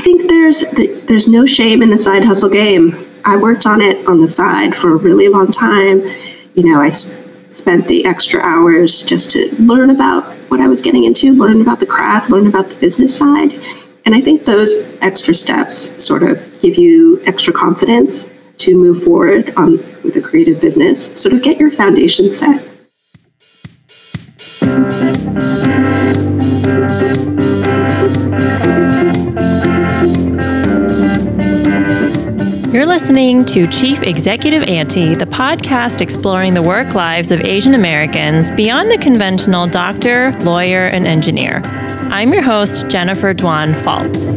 I think there's there's no shame in the side hustle game. I worked on it on the side for a really long time. You know, I spent the extra hours just to learn about what I was getting into, learn about the craft, learn about the business side. And I think those extra steps sort of give you extra confidence to move forward on with a creative business, sort of get your foundation set. You're listening to Chief Executive Auntie, the podcast exploring the work lives of Asian Americans beyond the conventional doctor, lawyer, and engineer. I'm your host, Jennifer Dwan Faltz.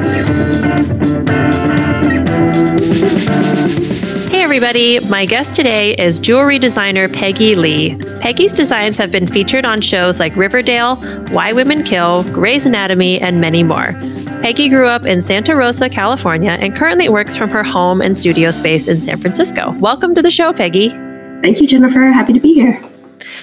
Hey, everybody. My guest today is jewelry designer Peggy Lee. Peggy's designs have been featured on shows like Riverdale, Why Women Kill, Grey's Anatomy, and many more. Peggy grew up in Santa Rosa, California, and currently works from her home and studio space in San Francisco. Welcome to the show, Peggy. Thank you, Jennifer. Happy to be here.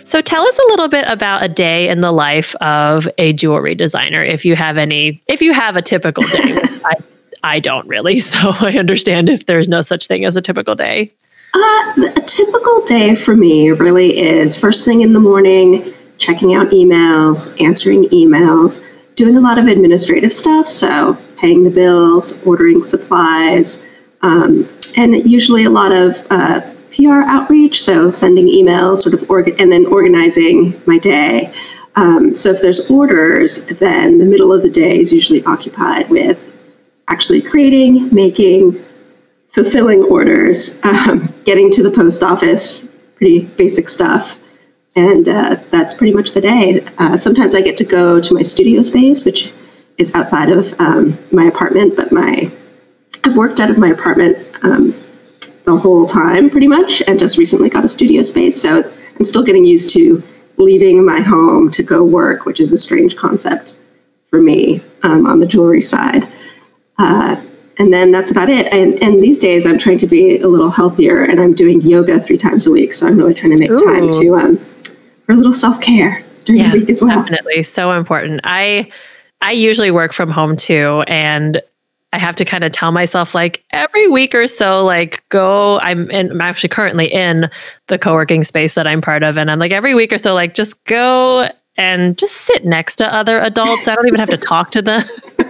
So, tell us a little bit about a day in the life of a jewelry designer, if you have any, if you have a typical day. I, I don't really, so I understand if there's no such thing as a typical day. Uh, a typical day for me really is first thing in the morning, checking out emails, answering emails, doing a lot of administrative stuff, so paying the bills, ordering supplies, um, and usually a lot of uh, PR outreach, so sending emails, sort of, and then organizing my day. Um, so if there's orders, then the middle of the day is usually occupied with actually creating, making, fulfilling orders, um, getting to the post office, pretty basic stuff, and uh, that's pretty much the day. Uh, sometimes I get to go to my studio space, which is outside of um, my apartment, but my I've worked out of my apartment um, the whole time pretty much, and just recently got a studio space. So I'm still getting used to leaving my home to go work, which is a strange concept for me um, on the jewelry side. Uh, and then that's about it. And, and these days, I'm trying to be a little healthier, and I'm doing yoga three times a week. So I'm really trying to make Ooh. time to um, for a little self care during yes, the week as well. Definitely, so important. I I usually work from home too, and I have to kind of tell myself like every week or so, like go. I'm in, I'm actually currently in the co working space that I'm part of, and I'm like every week or so, like just go and just sit next to other adults. I don't even have to talk to them.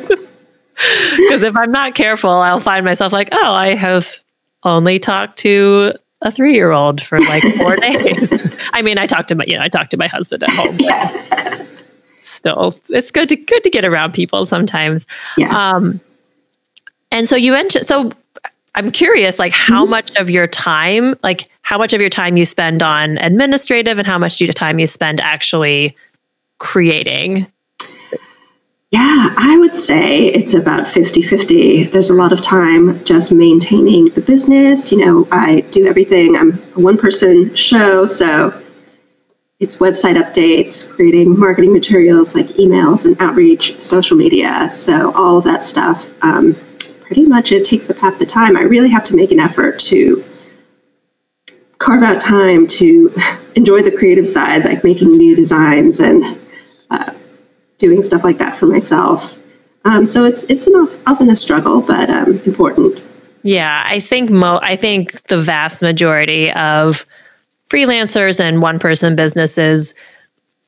Because if I'm not careful, I'll find myself like, oh, I have only talked to a three year old for like four days. I mean, I talked to my, you know, I talked to my husband at home. Still, it's good to good to get around people sometimes. Yes. Um, and so you mentioned, so I'm curious, like how mm-hmm. much of your time, like how much of your time you spend on administrative, and how much do you time you spend actually creating yeah, I would say it's about 50 50. There's a lot of time just maintaining the business. You know, I do everything. I'm a one person show, so it's website updates, creating marketing materials like emails and outreach, social media. So, all of that stuff, um, pretty much it takes up half the time. I really have to make an effort to carve out time to enjoy the creative side, like making new designs and doing stuff like that for myself. Um, so it's it's an, often a struggle, but um, important. Yeah, I think mo. I think the vast majority of freelancers and one person businesses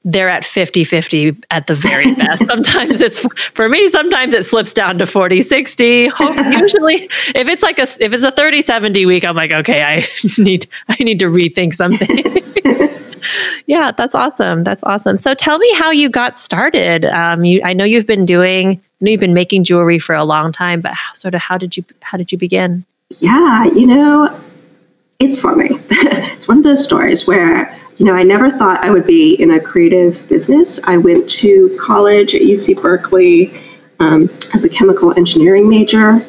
they're at 50-50 at the very best sometimes it's for me sometimes it slips down to 40 60 usually if it's like a if it's a 30 70 week i'm like okay i need i need to rethink something yeah, that's awesome. That's awesome. So tell me how you got started. Um, you, I know you've been doing, I know you've been making jewelry for a long time, but how, sort of how did you how did you begin? Yeah, you know, it's funny. it's one of those stories where you know I never thought I would be in a creative business. I went to college at UC Berkeley um, as a chemical engineering major,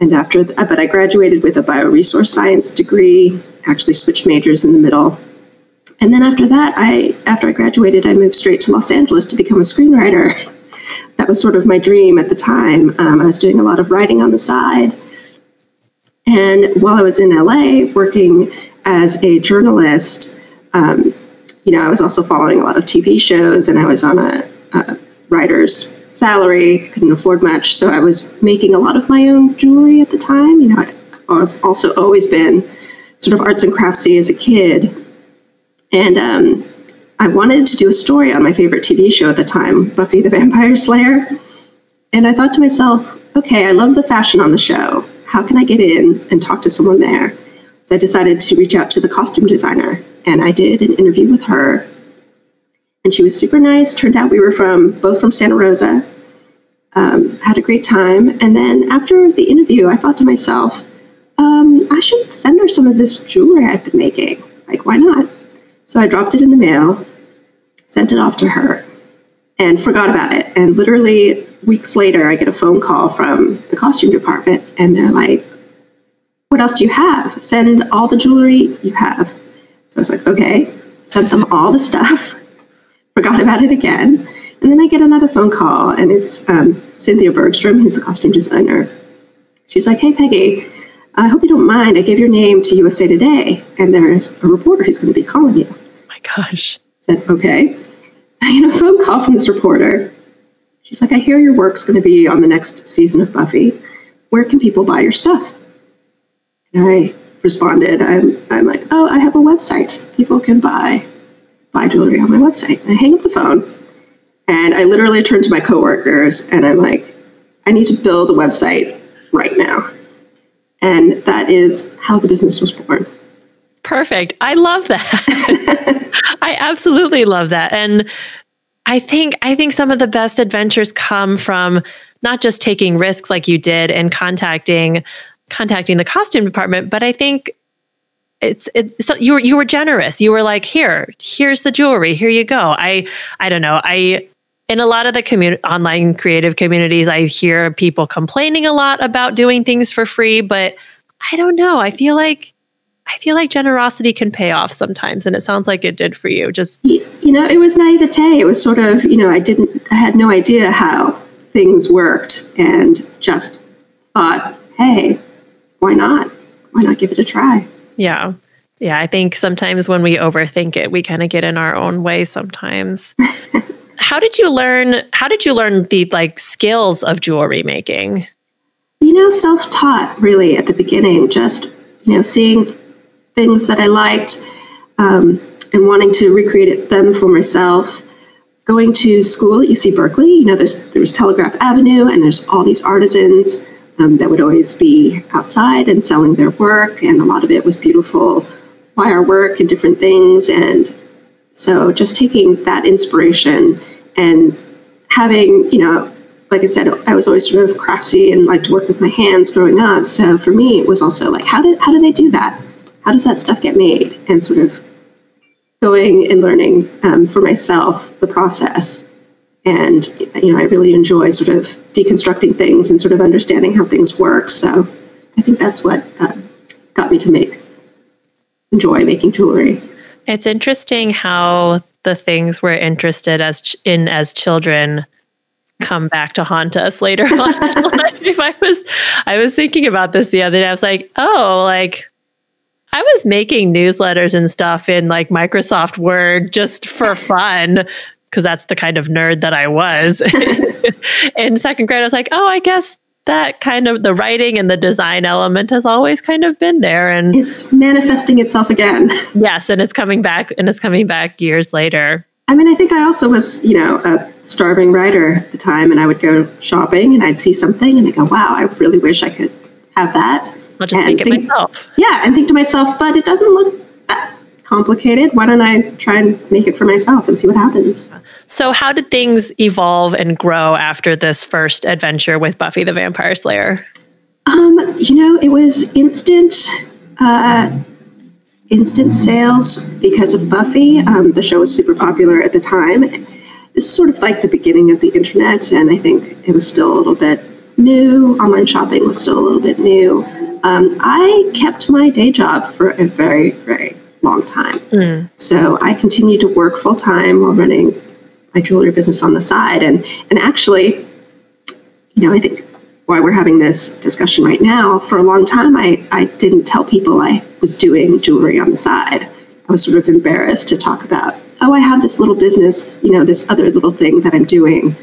and after, but I graduated with a bioresource science degree. Actually, switched majors in the middle and then after that, I after I graduated, I moved straight to Los Angeles to become a screenwriter. That was sort of my dream at the time. Um, I was doing a lot of writing on the side. And while I was in LA working as a journalist, um, you know, I was also following a lot of TV shows, and I was on a, a writers salary, couldn't afford much, so I was making a lot of my own jewelry at the time. You know, I was also always been sort of arts and craftsy as a kid, and um, I wanted to do a story on my favorite TV show at the time, Buffy the Vampire Slayer. And I thought to myself, okay, I love the fashion on the show. How can I get in and talk to someone there? So I decided to reach out to the costume designer, and I did an interview with her. And she was super nice. Turned out we were from both from Santa Rosa. Um, had a great time. And then after the interview, I thought to myself, um, I should send her some of this jewelry I've been making. Like, why not? So I dropped it in the mail, sent it off to her, and forgot about it. And literally weeks later, I get a phone call from the costume department, and they're like, What else do you have? Send all the jewelry you have. So I was like, Okay. Sent them all the stuff, forgot about it again. And then I get another phone call, and it's um, Cynthia Bergstrom, who's a costume designer. She's like, Hey, Peggy, I hope you don't mind. I gave your name to USA Today, and there's a reporter who's going to be calling you. Oh my gosh. I said, okay. I get a phone call from this reporter. She's like, I hear your work's going to be on the next season of Buffy. Where can people buy your stuff? And I responded, I'm, I'm like, oh, I have a website. People can buy buy jewelry on my website. And I hang up the phone, and I literally turn to my coworkers, and I'm like, I need to build a website right now. And that is how the business was born. Perfect. I love that. I absolutely love that. And I think I think some of the best adventures come from not just taking risks like you did and contacting contacting the costume department, but I think it's it's you were you were generous. You were like, here, here's the jewelry. Here you go. I I don't know. I in a lot of the community online creative communities, I hear people complaining a lot about doing things for free, but I don't know. I feel like I feel like generosity can pay off sometimes, and it sounds like it did for you. Just you know, it was naivete. It was sort of you know, I didn't, I had no idea how things worked, and just thought, hey, why not? Why not give it a try? Yeah. Yeah, I think sometimes when we overthink it, we kind of get in our own way sometimes. how did you learn how did you learn the like skills of jewelry making? You know, self-taught really at the beginning, just you know, seeing things that I liked um, and wanting to recreate them for myself. Going to school at UC Berkeley, you know, there's there's Telegraph Avenue, and there's all these artisans um, that would always be outside and selling their work, and a lot of it was beautiful wire work and different things. And so, just taking that inspiration and having, you know, like I said, I was always sort of craftsy and liked to work with my hands growing up. So for me, it was also like, how did how do they do that? How does that stuff get made? And sort of going and learning um, for myself the process. And you know, I really enjoy sort of deconstructing things and sort of understanding how things work. So I think that's what uh, got me to make enjoy making jewelry. It's interesting how the things we're interested as ch- in as children come back to haunt us later on if I was I was thinking about this the other day. I was like, oh, like I was making newsletters and stuff in like Microsoft Word just for fun because that's the kind of nerd that I was. in second grade, I was like, oh, I guess that kind of the writing and the design element has always kind of been there and it's manifesting itself again. Yes and it's coming back and it's coming back years later. I mean i think i also was you know a starving writer at the time and i would go shopping and i'd see something and i go wow i really wish i could have that. I'll just and make it think, myself. Yeah and think to myself but it doesn't look that complicated. Why don't I try and make it for myself and see what happens? So, how did things evolve and grow after this first adventure with Buffy the Vampire Slayer? Um, you know, it was instant, uh, instant sales because of Buffy. Um, the show was super popular at the time. It's sort of like the beginning of the internet, and I think it was still a little bit new. Online shopping was still a little bit new. Um, I kept my day job for a very, very long time. Mm. So I continued to work full time while running my jewelry business on the side. And and actually, you know, I think why we're having this discussion right now, for a long time I, I didn't tell people I was doing jewelry on the side. I was sort of embarrassed to talk about, oh, I have this little business, you know, this other little thing that I'm doing.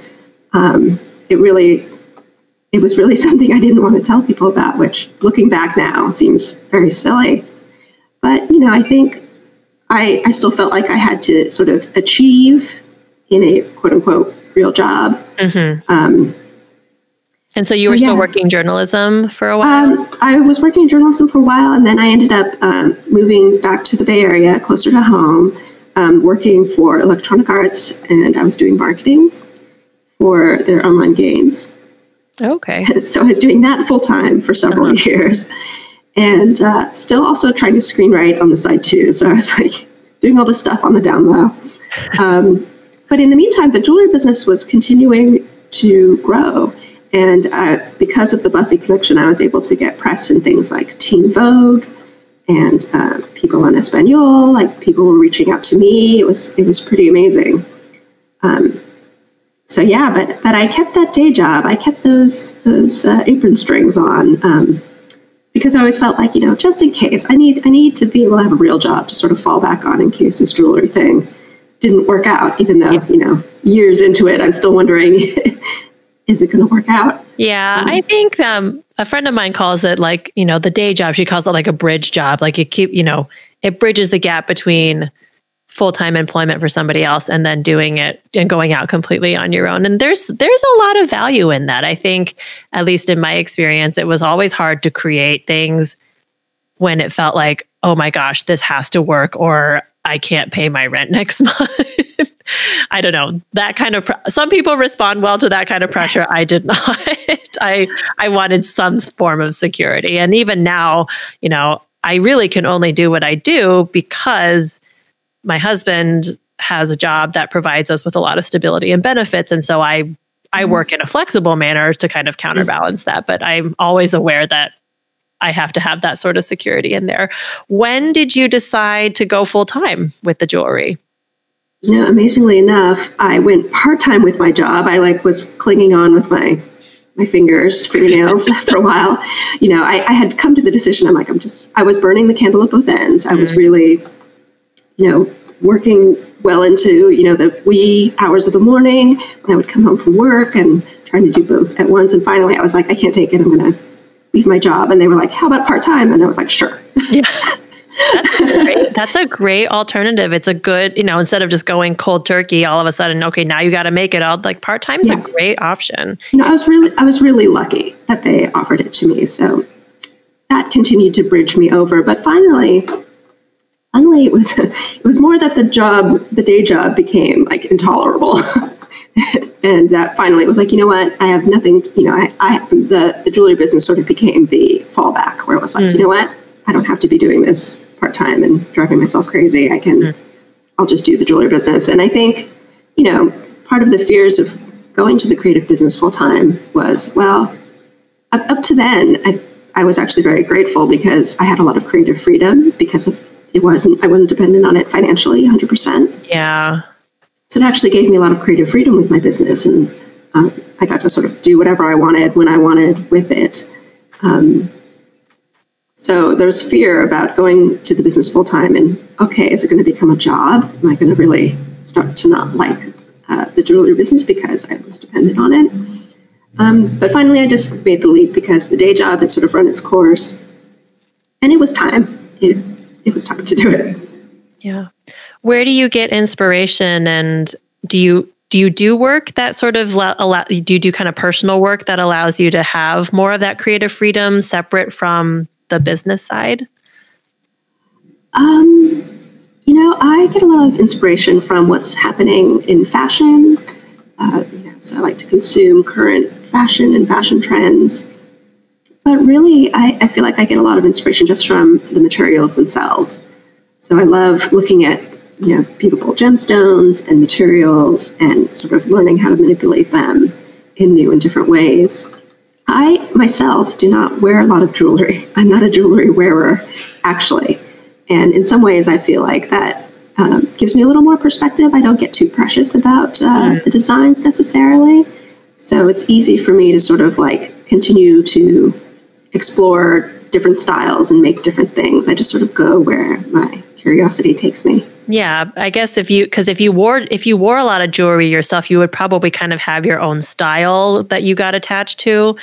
Um, it really, it was really something I didn't want to tell people about, which looking back now seems very silly. But, you know, I think I, I still felt like I had to sort of achieve in a quote unquote real job. Mm-hmm. Um, and so you were so, still working journalism for a while? Um, I was working in journalism for a while, and then I ended up um, moving back to the Bay Area, closer to home, um, working for Electronic Arts, and I was doing marketing for their online games. Okay. so I was doing that full time for several uh-huh. years, and uh, still also trying to screenwrite on the side too. So I was like doing all this stuff on the down low. Um, but in the meantime, the jewelry business was continuing to grow and uh, because of the Buffy connection, I was able to get press in things like Teen Vogue and uh, People en Español. Like people were reaching out to me. It was it was pretty amazing. Um, so yeah, but but I kept that day job. I kept those those uh, apron strings on um, because I always felt like you know just in case I need I need to be able to have a real job to sort of fall back on in case this jewelry thing didn't work out. Even though you know years into it, I'm still wondering is it going to work out? Yeah, um, I think um, a friend of mine calls it like, you know, the day job. She calls it like a bridge job. Like you keep, you know, it bridges the gap between full time employment for somebody else and then doing it and going out completely on your own. And there's there's a lot of value in that. I think, at least in my experience, it was always hard to create things when it felt like, oh my gosh, this has to work, or I can't pay my rent next month. I don't know. That kind of some people respond well to that kind of pressure. I did not. I I wanted some form of security. And even now, you know, I really can only do what I do because my husband has a job that provides us with a lot of stability and benefits and so I I mm-hmm. work in a flexible manner to kind of counterbalance that, but I'm always aware that I have to have that sort of security in there. When did you decide to go full time with the jewelry? You know, amazingly enough, I went part time with my job. I like was clinging on with my my fingers, fingernails for a while. You know, I, I, had come to the decision. I'm like, I'm just. I was burning the candle at both ends. I was mm-hmm. really, you know, working well into you know the wee hours of the morning when I would come home from work and trying to do both at once. And finally, I was like, I can't take it. I'm gonna leave my job. And they were like, how about part time? And I was like, sure. Yeah. That's, great. That's a great alternative. It's a good, you know, instead of just going cold turkey, all of a sudden, okay, now you got to make it all like part time is yeah. a great option. You know, I was really, I was really lucky that they offered it to me. So that continued to bridge me over. But finally, finally, it was, it was more that the job, the day job became like intolerable. and that finally it was like, you know what, I have nothing, to, you know, I, I the, the jewelry business sort of became the fallback where it was like, mm. you know what, I don't have to be doing this part time and driving myself crazy. I can, mm. I'll just do the jewelry business. And I think, you know, part of the fears of going to the creative business full time was, well, up, up to then, I, I was actually very grateful because I had a lot of creative freedom because of it wasn't I wasn't dependent on it financially 100%. Yeah. So it actually gave me a lot of creative freedom with my business, and um, I got to sort of do whatever I wanted when I wanted with it. Um, so there's fear about going to the business full time, and okay, is it going to become a job? Am I going to really start to not like uh, the jewelry business because I was dependent on it? Um, but finally, I just made the leap because the day job had sort of run its course, and it was time. It, it was time to do it. Yeah. Where do you get inspiration and do you do you do work that sort of allow do you do kind of personal work that allows you to have more of that creative freedom separate from the business side? Um, you know, I get a lot of inspiration from what's happening in fashion. Uh, you know, so I like to consume current fashion and fashion trends. But really, I, I feel like I get a lot of inspiration just from the materials themselves. So I love looking at you know beautiful gemstones and materials and sort of learning how to manipulate them in new and different ways. I myself do not wear a lot of jewelry. I'm not a jewelry wearer, actually. And in some ways, I feel like that um, gives me a little more perspective. I don't get too precious about uh, mm. the designs necessarily. So it's easy for me to sort of like continue to explore different styles and make different things. I just sort of go where my curiosity takes me. Yeah, I guess if you because if you wore if you wore a lot of jewelry yourself, you would probably kind of have your own style that you got attached to.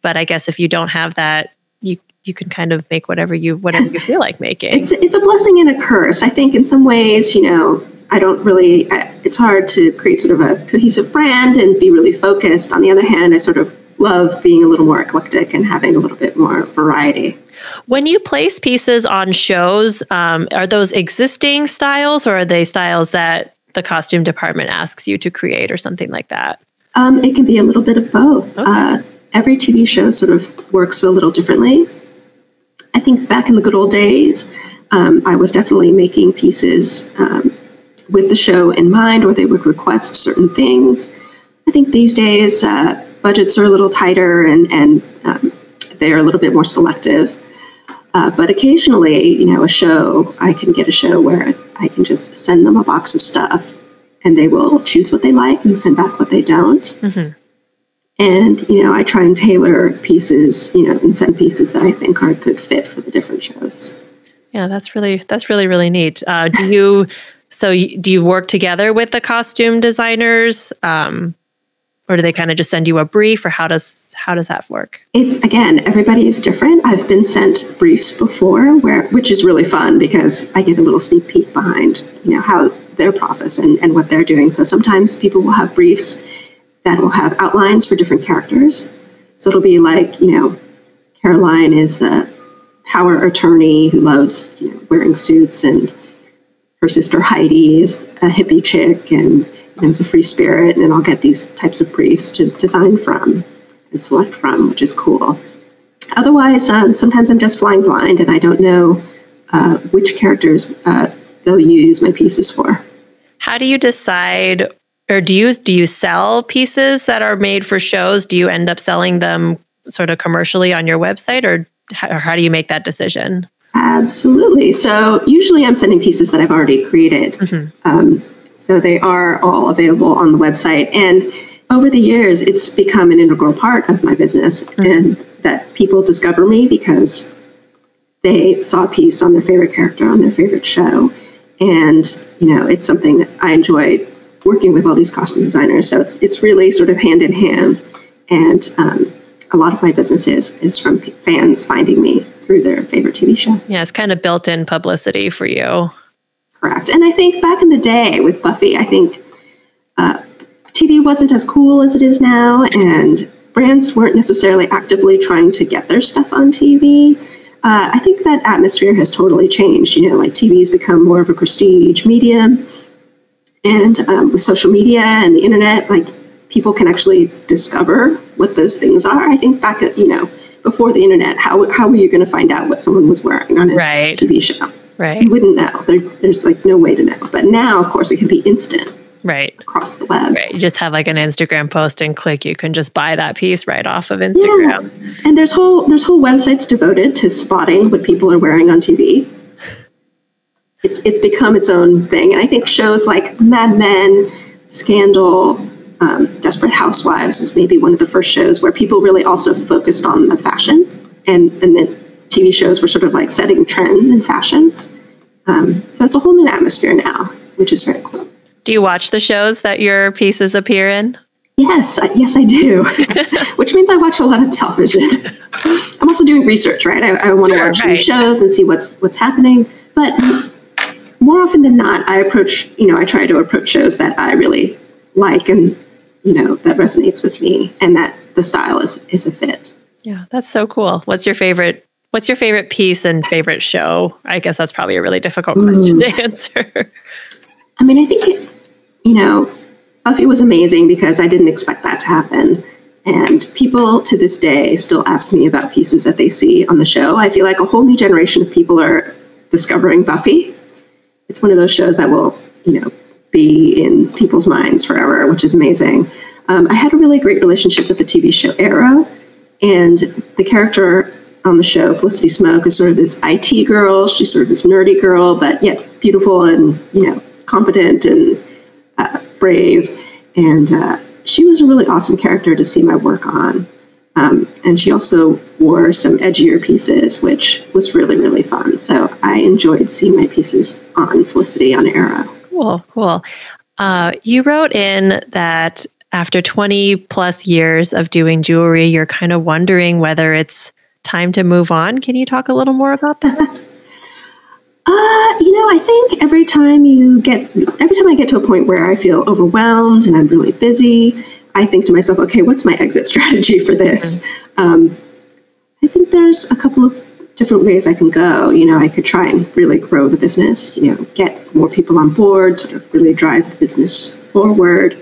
But I guess if you don't have that, you you can kind of make whatever you whatever you feel like making. It's it's a blessing and a curse. I think in some ways, you know, I don't really. I, it's hard to create sort of a cohesive brand and be really focused. On the other hand, I sort of love being a little more eclectic and having a little bit more variety. When you place pieces on shows, um, are those existing styles or are they styles that the costume department asks you to create or something like that? Um, it can be a little bit of both. Okay. Uh, every TV show sort of works a little differently. I think back in the good old days, um, I was definitely making pieces um, with the show in mind, or they would request certain things. I think these days uh, budgets are a little tighter and, and um, they're a little bit more selective. Uh, but occasionally, you know, a show, I can get a show where I can just send them a box of stuff and they will choose what they like and send back what they don't. Mm-hmm. And, you know, I try and tailor pieces, you know, and send pieces that I think are a good fit for the different shows. Yeah, that's really, that's really, really neat. Uh, do you, so do you work together with the costume designers? Um, or do they kind of just send you a brief or how does how does that work? It's again everybody is different. I've been sent briefs before where which is really fun because i get a little sneak peek behind you know how their process and, and what they're doing. So sometimes people will have briefs that will have outlines for different characters. So it'll be like you know caroline is a power attorney who loves you know wearing suits and her sister heidi is a hippie chick and and it's a free spirit, and I'll get these types of briefs to design from and select from, which is cool. Otherwise, um, sometimes I'm just flying blind and I don't know uh, which characters uh, they'll use my pieces for. How do you decide, or do you do you sell pieces that are made for shows? Do you end up selling them sort of commercially on your website, or how, or how do you make that decision? Absolutely. So usually, I'm sending pieces that I've already created. Mm-hmm. Um, so they are all available on the website. And over the years, it's become an integral part of my business, mm-hmm. and that people discover me because they saw a piece on their favorite character on their favorite show. And, you know, it's something that I enjoy working with all these costume designers. So it's, it's really sort of hand in hand. And um, a lot of my business is, is from fans finding me through their favorite TV show. Yeah, it's kind of built in publicity for you. Correct. And I think back in the day with Buffy, I think uh, TV wasn't as cool as it is now, and brands weren't necessarily actively trying to get their stuff on TV. Uh, I think that atmosphere has totally changed. You know, like TV has become more of a prestige medium, and um, with social media and the internet, like people can actually discover what those things are. I think back at you know before the internet, how how were you going to find out what someone was wearing on a right. TV show? Right. You wouldn't know. There, there's like no way to know. But now, of course, it can be instant. Right. Across the web. Right. You just have like an Instagram post and click. You can just buy that piece right off of Instagram. Yeah. And there's whole there's whole websites devoted to spotting what people are wearing on TV. It's it's become its own thing. And I think shows like Mad Men, Scandal, um, Desperate Housewives was maybe one of the first shows where people really also focused on the fashion and and then TV shows were sort of like setting trends in fashion. Um, so it's a whole new atmosphere now, which is very cool. Do you watch the shows that your pieces appear in? Yes, yes, I do. which means I watch a lot of television. I'm also doing research, right? I, I want to sure, watch right. new shows and see what's what's happening. But more often than not, I approach, you know, I try to approach shows that I really like and you know that resonates with me, and that the style is is a fit. Yeah, that's so cool. What's your favorite What's your favorite piece and favorite show? I guess that's probably a really difficult question to answer. I mean, I think, it, you know, Buffy was amazing because I didn't expect that to happen. And people to this day still ask me about pieces that they see on the show. I feel like a whole new generation of people are discovering Buffy. It's one of those shows that will, you know, be in people's minds forever, which is amazing. Um, I had a really great relationship with the TV show Arrow, and the character on the show, Felicity Smoak is sort of this IT girl. She's sort of this nerdy girl, but yet beautiful and you know competent and uh, brave. And uh, she was a really awesome character to see my work on. Um, and she also wore some edgier pieces, which was really, really fun. So I enjoyed seeing my pieces on Felicity on Arrow. Cool, cool. Uh, you wrote in that after 20 plus years of doing jewelry, you're kind of wondering whether it's time to move on. Can you talk a little more about that? Uh, you know, I think every time you get, every time I get to a point where I feel overwhelmed and I'm really busy, I think to myself, okay, what's my exit strategy for this? Mm-hmm. Um, I think there's a couple of different ways I can go. You know, I could try and really grow the business, you know, get more people on board, sort of really drive the business forward.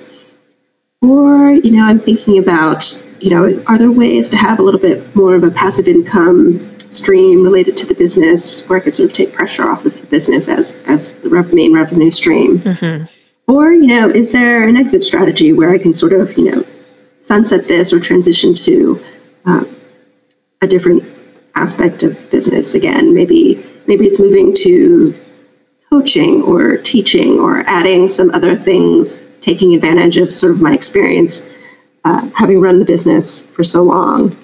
Or, you know, I'm thinking about, you know, are there ways to have a little bit more of a passive income stream related to the business where I could sort of take pressure off of the business as, as the main revenue stream? Mm-hmm. Or, you know, is there an exit strategy where I can sort of, you know, sunset this or transition to uh, a different aspect of business again? Maybe maybe it's moving to coaching or teaching or adding some other things, taking advantage of sort of my experience uh, having run the business for so long.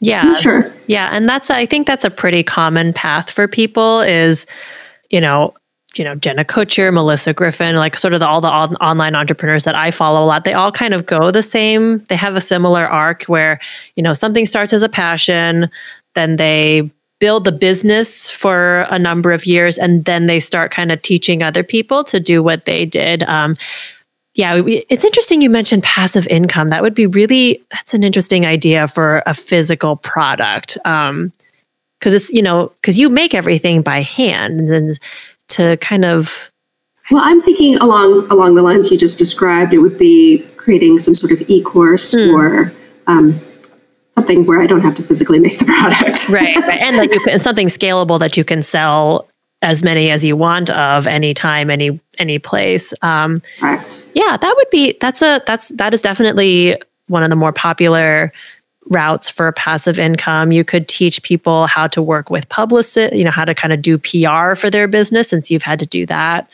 Yeah, sure. Yeah, and that's I think that's a pretty common path for people is, you know, you know, Jenna Kutcher, Melissa Griffin, like sort of the, all the on- online entrepreneurs that I follow a lot, they all kind of go the same. They have a similar arc where, you know, something starts as a passion, then they build the business for a number of years, and then they start kind of teaching other people to do what they did. Um, yeah, it's interesting you mentioned passive income. That would be really, that's an interesting idea for a physical product. Um, because it's you know because you make everything by hand and then to kind of well i'm thinking along along the lines you just described it would be creating some sort of e-course mm. or um, something where i don't have to physically make the product right, right. and like you can, something scalable that you can sell as many as you want of anytime any any place um right. yeah that would be that's a that's that is definitely one of the more popular routes for passive income. You could teach people how to work with publicists, you know, how to kind of do PR for their business since you've had to do that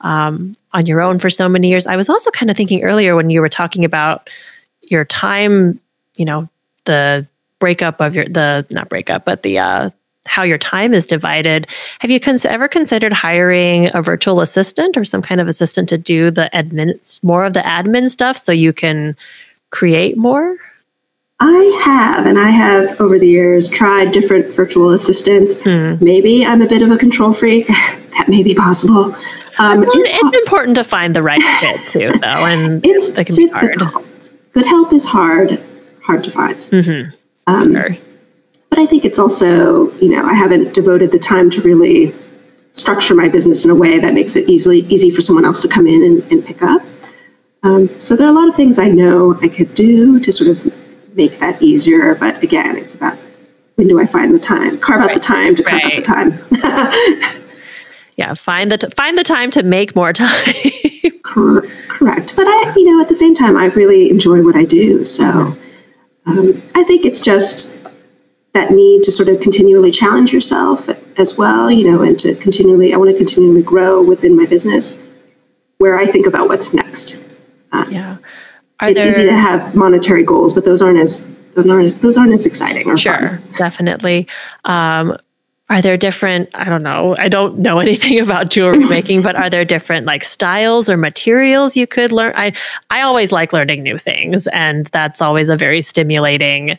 um, on your own for so many years. I was also kind of thinking earlier when you were talking about your time, you know, the breakup of your, the, not breakup, but the, uh, how your time is divided. Have you cons- ever considered hiring a virtual assistant or some kind of assistant to do the admin, more of the admin stuff so you can create more? I have, and I have over the years tried different virtual assistants. Hmm. Maybe I'm a bit of a control freak. that may be possible. Um, well, it's, it's important to find the right fit too, though, and it's it can be hard. Good help is hard, hard to find. Mm-hmm. Um, sure. But I think it's also, you know, I haven't devoted the time to really structure my business in a way that makes it easily easy for someone else to come in and, and pick up. Um, so there are a lot of things I know I could do to sort of make that easier. But again, it's about when do I find the time? Carve out the time to carve right. out the time. yeah, find the t- find the time to make more time. Cor- correct, but I, you know, at the same time, I really enjoy what I do. So um, I think it's just that need to sort of continually challenge yourself as well, you know, and to continually, I want to continually grow within my business where I think about what's next. Um, yeah. Are it's there, easy to have monetary goals, but those aren't as those aren't, those aren't as exciting. Or sure, fun. definitely. Um, are there different? I don't know. I don't know anything about jewelry making, but are there different like styles or materials you could learn? I I always like learning new things, and that's always a very stimulating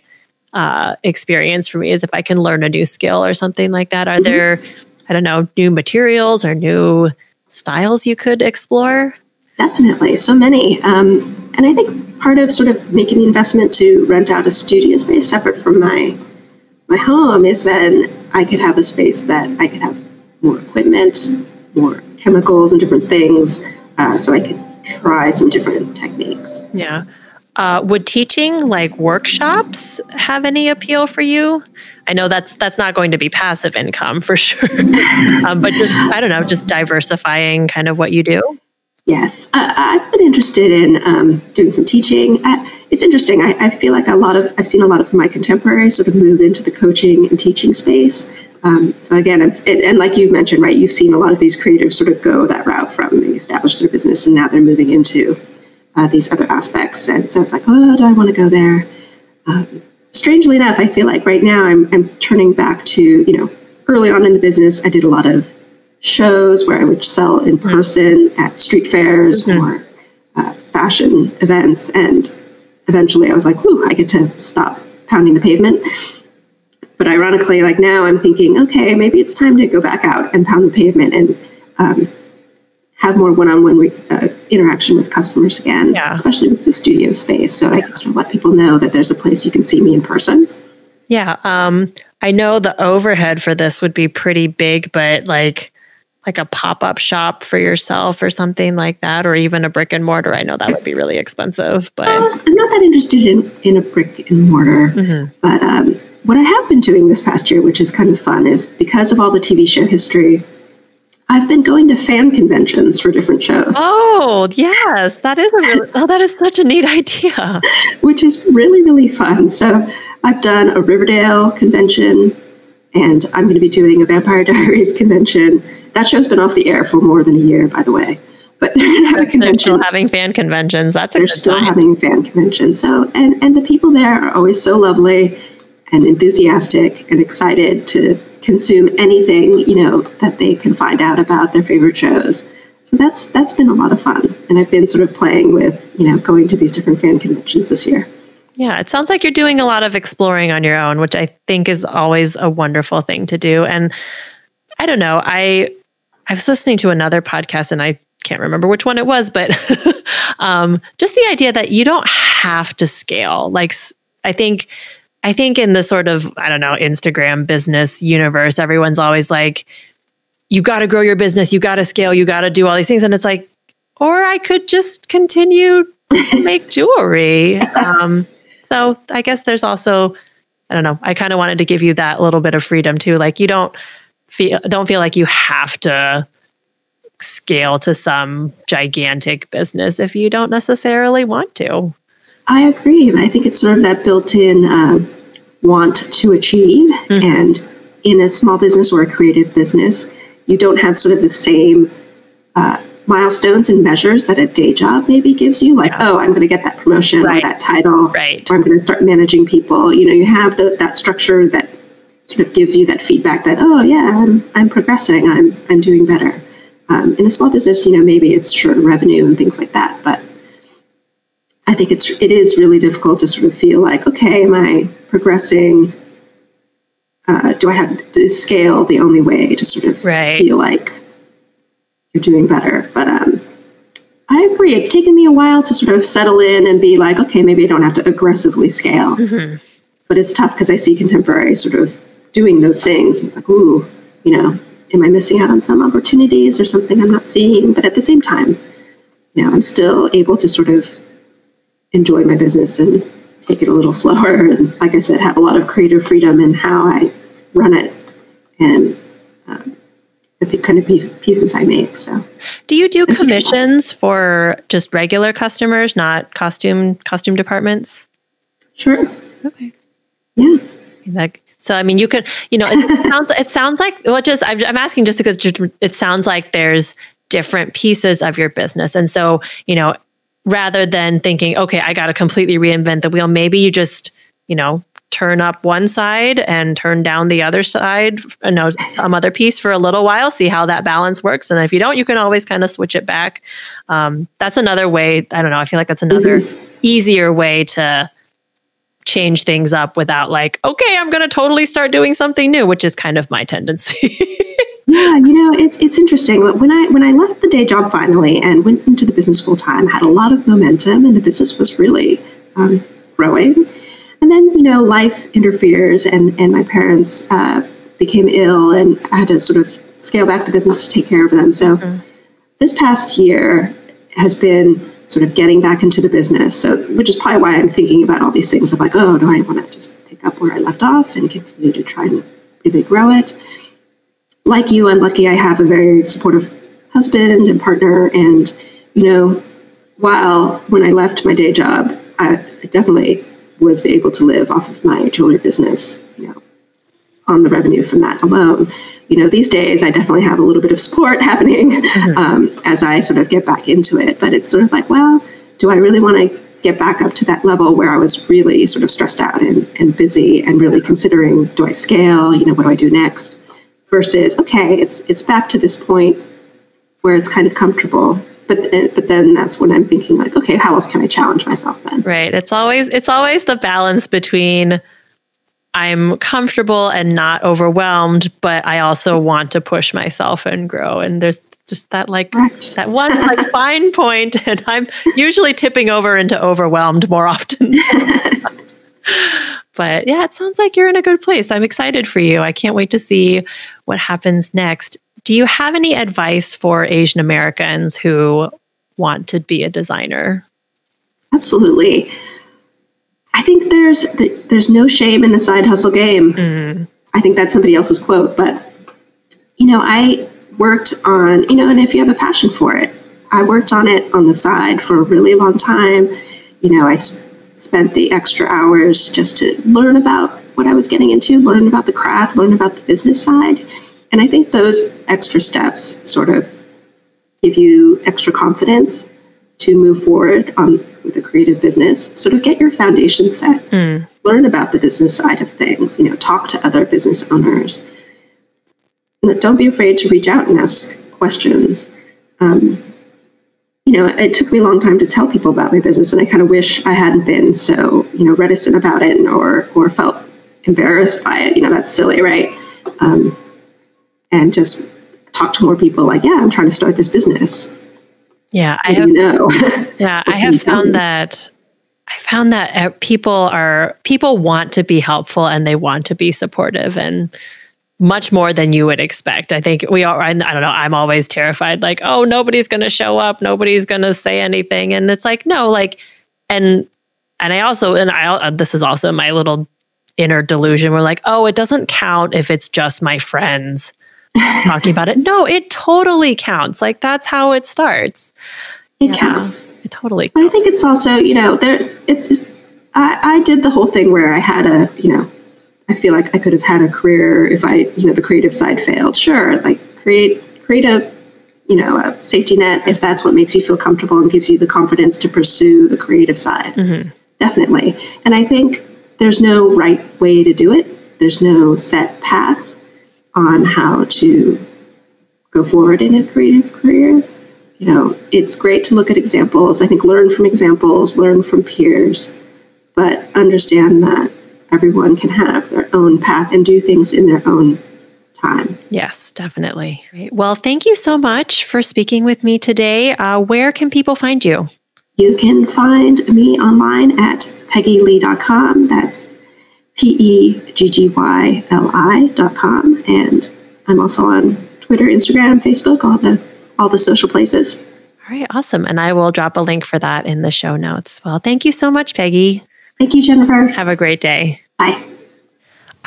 uh, experience for me. Is if I can learn a new skill or something like that. Are mm-hmm. there, I don't know, new materials or new styles you could explore? Definitely, so many. Um, and I think part of sort of making the investment to rent out a studio space separate from my my home is then I could have a space that I could have more equipment, more chemicals, and different things, uh, so I could try some different techniques. Yeah. Uh, would teaching like workshops have any appeal for you? I know that's that's not going to be passive income for sure, um, but just I don't know, just diversifying kind of what you do. Yes, uh, I've been interested in um, doing some teaching. Uh, it's interesting. I, I, feel like a lot of I've seen a lot of my contemporaries sort of move into the coaching and teaching space. Um, so again, and, and, like you've mentioned, right, you've seen a lot of these creatives sort of go that route from they their business and now they're moving into uh, these other aspects. And so it's like, oh, do I want to go there? Um, strangely enough, I feel like right now I'm, I'm turning back to, you know, early on in the business, I did a lot of shows where I would sell in mm-hmm. person at street fairs mm-hmm. or uh, fashion events. And eventually I was like, whew, I get to stop pounding the pavement. But ironically, like now I'm thinking, okay, maybe it's time to go back out and pound the pavement and um, have more one-on-one re- uh, interaction with customers again, yeah. especially with the studio space. So I can sort of let people know that there's a place you can see me in person. Yeah, um, I know the overhead for this would be pretty big, but like like a pop-up shop for yourself or something like that or even a brick and mortar i know that would be really expensive but uh, i'm not that interested in, in a brick and mortar mm-hmm. but um, what i have been doing this past year which is kind of fun is because of all the tv show history I've been going to fan conventions for different shows. Oh, yes. That is a really, oh, that is such a neat idea. Which is really, really fun. So I've done a Riverdale convention and I'm going to be doing a Vampire Diaries convention. That show's been off the air for more than a year, by the way. But they're going to have a convention. They're still having fan conventions. That's they're still having fan conventions. So and and the people there are always so lovely and enthusiastic and excited to consume anything you know that they can find out about their favorite shows. So that's that's been a lot of fun, and I've been sort of playing with you know going to these different fan conventions this year. Yeah, it sounds like you're doing a lot of exploring on your own, which I think is always a wonderful thing to do. And I don't know, I I was listening to another podcast and I can't remember which one it was, but um, just the idea that you don't have to scale. Like I think I think in the sort of, I don't know, Instagram business universe, everyone's always like, you got to grow your business, you got to scale, you got to do all these things. And it's like, or I could just continue to make jewelry. Um, so I guess there's also, I don't know, I kind of wanted to give you that little bit of freedom too. Like you don't feel, don't feel like you have to scale to some gigantic business if you don't necessarily want to. I agree. And I think it's sort of that built in uh, want to achieve. Mm-hmm. And in a small business or a creative business, you don't have sort of the same uh, milestones and measures that a day job maybe gives you like yeah. oh i'm going to get that promotion right. or that title right. or i'm going to start managing people you know you have the, that structure that sort of gives you that feedback that oh yeah i'm, I'm progressing i'm, I'm doing better um, in a small business you know maybe it's short revenue and things like that but I think it's it is really difficult to sort of feel like, okay, am I progressing? Uh, do I have to scale the only way to sort of right. feel like you're doing better? But um, I agree. It's taken me a while to sort of settle in and be like, okay, maybe I don't have to aggressively scale. Mm-hmm. But it's tough because I see contemporary sort of doing those things. It's like, ooh, you know, am I missing out on some opportunities or something I'm not seeing? But at the same time, you know, I'm still able to sort of enjoy my business and take it a little slower. And like I said, have a lot of creative freedom in how I run it and um, the kind of pieces I make. So, do you do commissions for just regular customers, not costume costume departments? Sure. Okay. Yeah. Like so, I mean, you could, you know, it sounds it sounds like well, just I'm, I'm asking just because it sounds like there's different pieces of your business, and so you know, rather than thinking, okay, I got to completely reinvent the wheel. Maybe you just, you know, turn up one side and turn down the other side, you know, some other piece for a little while, see how that balance works. And if you don't, you can always kind of switch it back. Um, that's another way. I don't know. I feel like that's another mm-hmm. easier way to change things up without like, okay, I'm going to totally start doing something new, which is kind of my tendency. Yeah, you know, it's it's interesting. When I when I left the day job finally and went into the business full time, had a lot of momentum, and the business was really um, growing. And then you know, life interferes, and and my parents uh, became ill, and I had to sort of scale back the business to take care of them. So mm-hmm. this past year has been sort of getting back into the business. So which is probably why I'm thinking about all these things of like, oh, do I want to just pick up where I left off and continue to try and really grow it? like you, I'm lucky I have a very supportive husband and partner. And, you know, while when I left my day job, I, I definitely was able to live off of my jewelry business, you know, on the revenue from that alone. You know, these days I definitely have a little bit of support happening mm-hmm. um, as I sort of get back into it. But it's sort of like, well, do I really want to get back up to that level where I was really sort of stressed out and, and busy and really considering do I scale? You know, what do I do next? Versus, okay, it's it's back to this point where it's kind of comfortable. But but then that's when I'm thinking like, okay, how else can I challenge myself then? Right. It's always it's always the balance between I'm comfortable and not overwhelmed, but I also want to push myself and grow. And there's just that like that one like fine point, and I'm usually tipping over into overwhelmed more often. but yeah, it sounds like you're in a good place. I'm excited for you. I can't wait to see what happens next. Do you have any advice for Asian Americans who want to be a designer? Absolutely. I think there's there's no shame in the side hustle game. Mm. I think that's somebody else's quote, but you know, I worked on, you know, and if you have a passion for it, I worked on it on the side for a really long time. You know, I s- spent the extra hours just to learn about what I was getting into, learn about the craft, learn about the business side. And I think those extra steps sort of give you extra confidence to move forward on with a creative business. Sort of get your foundation set. Mm. Learn about the business side of things, you know, talk to other business owners don't be afraid to reach out and ask questions. Um, you know, it took me a long time to tell people about my business, and I kind of wish I hadn't been so, you know, reticent about it or or felt embarrassed by it. You know, that's silly, right? Um, and just talk to more people. Like, yeah, I'm trying to start this business. Yeah, I have. Know? yeah, I have found that. I found that uh, people are people want to be helpful and they want to be supportive and much more than you would expect. I think we are, I don't know, I'm always terrified, like, oh, nobody's going to show up, nobody's going to say anything. And it's like, no, like, and, and I also, and I, this is also my little inner delusion. We're like, oh, it doesn't count if it's just my friends talking about it. No, it totally counts. Like, that's how it starts. It yeah, counts. It totally. Counts. But I think it's also, you know, there, it's, it's I, I did the whole thing where I had a, you know, I feel like I could have had a career if I, you know, the creative side failed. Sure, like create create a, you know, a safety net if that's what makes you feel comfortable and gives you the confidence to pursue the creative side. Mm-hmm. Definitely. And I think there's no right way to do it. There's no set path on how to go forward in a creative career. You know, it's great to look at examples. I think learn from examples, learn from peers, but understand that everyone can have their own path and do things in their own time. Yes, definitely. Well, thank you so much for speaking with me today. Uh, where can people find you? You can find me online at peggyli.com. That's P E G G Y L com. And I'm also on Twitter, Instagram, Facebook, all the all the social places. All right, awesome. And I will drop a link for that in the show notes. Well, thank you so much, Peggy. Thank you, Jennifer. Have a great day. Bye.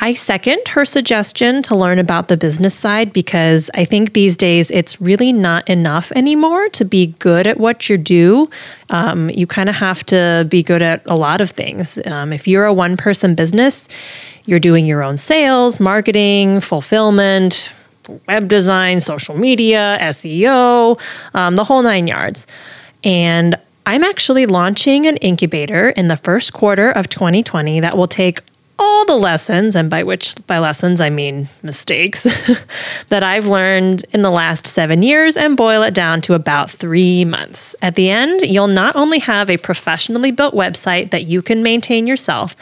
I second her suggestion to learn about the business side because I think these days it's really not enough anymore to be good at what you do. Um, you kind of have to be good at a lot of things. Um, if you're a one person business, you're doing your own sales, marketing, fulfillment, web design, social media, SEO, um, the whole nine yards. And I'm actually launching an incubator in the first quarter of 2020 that will take all the lessons, and by which by lessons I mean mistakes, that I've learned in the last seven years and boil it down to about three months. At the end, you'll not only have a professionally built website that you can maintain yourself,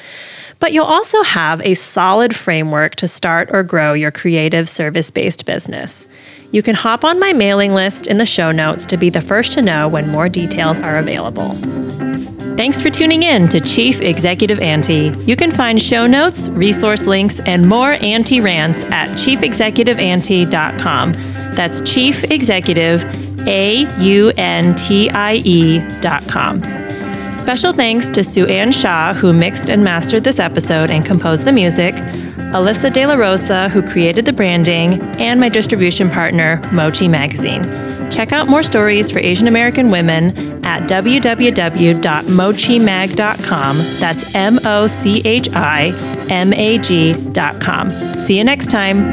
but you'll also have a solid framework to start or grow your creative service based business. You can hop on my mailing list in the show notes to be the first to know when more details are available. Thanks for tuning in to Chief Executive Auntie. You can find show notes, resource links, and more Auntie rants at chiefexecutiveauntie.com. That's Chief Executive, A U N T I E.com. Special thanks to Sue Ann Shaw, who mixed and mastered this episode and composed the music. Alyssa De La Rosa, who created the branding, and my distribution partner, Mochi Magazine. Check out more stories for Asian American women at www.mochimag.com. That's M O C H I M A G.com. See you next time.